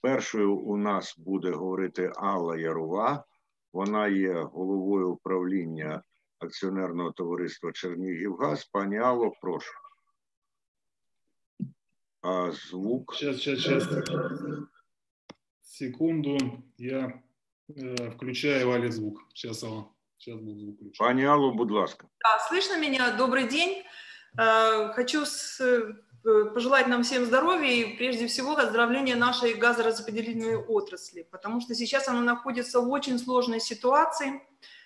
Першою у нас буде говорити Алла Ярова. Вона є головою управління акціонерного товариства Чернігівгаз. Пані Алло, прошу. А звук. Сейчас, сейчас, сейчас. Секунду. Я э, включаю Вале звук. Сейчас, Алла. Сейчас будет звук включен. Пані Алло, будь ласка. Да, слышно меня? Добрый день. Э, Хочу с- э, пожелать нам всем здоровья и прежде всего оздоровления нашей газораспределительной отрасли, потому что сейчас она находится в очень сложной ситуации.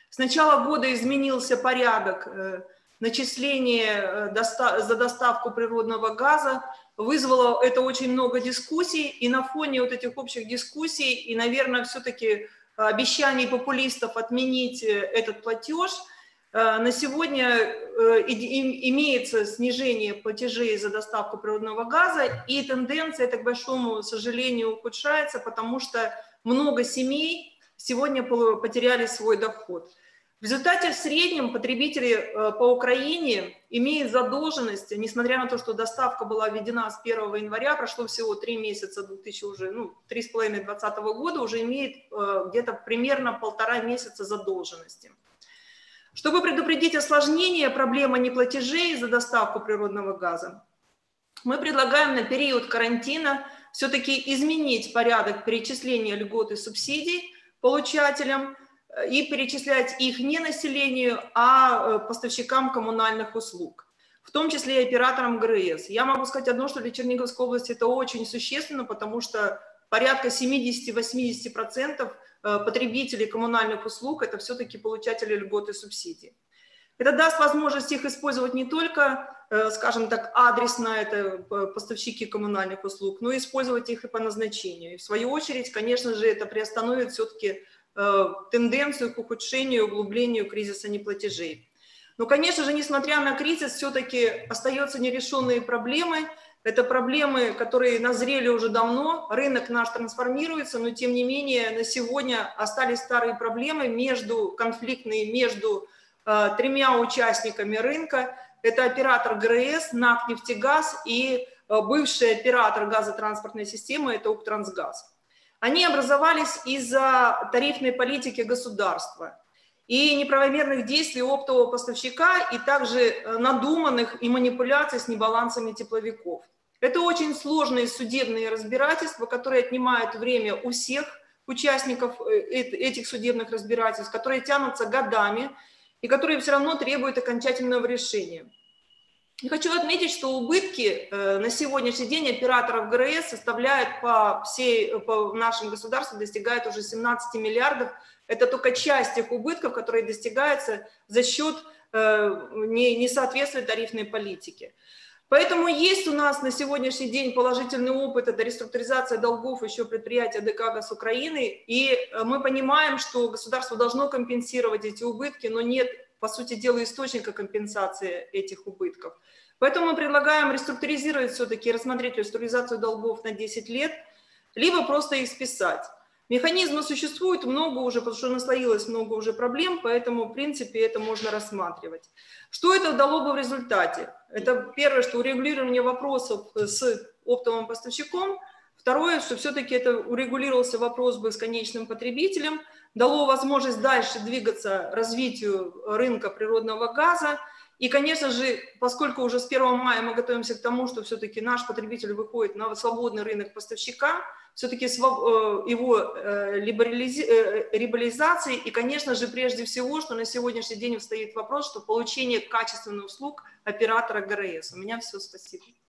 С начала года изменился порядок э, начисления э, за доставку природного газа, вызвало это очень много дискуссий, и на фоне вот этих общих дискуссий и, наверное, все-таки обещаний популистов отменить э, этот платеж – Э, На сегодня э, имеется снижение платежей за доставку природного газа, и тенденция, это, к большому сожалению, ухудшается, потому что много семей сегодня потеряли свой доход. В результате в среднем потребители э, по Украине имеют задолженность, несмотря на то, что доставка была введена с 1 января, прошло всего 3 месяца, 2000 уже, ну, 3,5 2020 года, уже имеет э, где-то примерно полтора месяца задолженности. Чтобы предупредить осложнение проблемы неплатежей за доставку природного газа, мы предлагаем на период карантина все-таки изменить порядок перечисления льгот и субсидий получателям э, и перечислять их не населению, а э, поставщикам коммунальных услуг, в том числе и операторам ГРС. Я могу сказать одно, что для Черниговской области это очень существенно, потому что порядка 70-80% э, потребителей коммунальных услуг – это все-таки получатели льгот и субсидий. Это даст возможность их использовать не только, э, скажем так, адресно, это э, поставщики коммунальных услуг, но и использовать их и по назначению. И в свою очередь, конечно же, это приостановит все-таки тенденцию к ухудшению, углублению кризиса неплатежей. Но, конечно же, несмотря на кризис, все-таки остаются нерешенные проблемы. Это проблемы, которые назрели уже давно. Рынок наш трансформируется, но тем не менее на сегодня остались старые проблемы между, конфликтные между э, тремя участниками рынка. Это оператор ГРС, НАК «Нефтегаз» и э, бывший оператор газотранспортной системы, это «Уктрансгаз». Они образовались из-за тарифной политики государства и неправомерных действий оптового поставщика, и также э, надуманных и манипуляций с небалансами тепловиков. Это очень сложные судебные разбирательства, которые отнимают время у всех участников э, эт- этих судебных разбирательств, которые тянутся годами и которые все равно требуют окончательного решения. И хочу отметить, что убытки э, на сегодняшний день операторов ГРС составляют по всей, по нашим государствам, достигают уже 17 миллиардов. Это только часть тех убытков, которые достигаются за счет э, не- несоответствия тарифной политике. Поэтому есть у нас на сегодняшний день положительный опыт, это реструктуризация долгов еще предприятия ДК «Газ Украины», и э, мы понимаем, что государство должно компенсировать эти убытки, но нет, по сути дела, источника компенсации этих убытков. Поэтому мы предлагаем реструктуризировать все-таки, рассмотреть реструктуризацию долгов на 10 лет, либо просто их списать. Механизмы существуют много уже, потому что наслоилось много уже проблем, поэтому, в принципе, это можно рассматривать. Что это дало бы в результате? Это первое, что урегулирование вопросов с оптовым поставщиком. Второе, что все-таки это урегулировался вопрос бы с конечным потребителем, дало возможность дальше двигаться развитию рынка природного газа. И, конечно же, поскольку уже с 1 мая мы готовимся к тому, что все-таки наш потребитель выходит на свободный рынок поставщика, все-таки его э, э, либерализации, и, конечно же, прежде всего, что на сегодняшний день стоит вопрос, что получение качественных услуг оператора ГРС. У меня все, спасибо.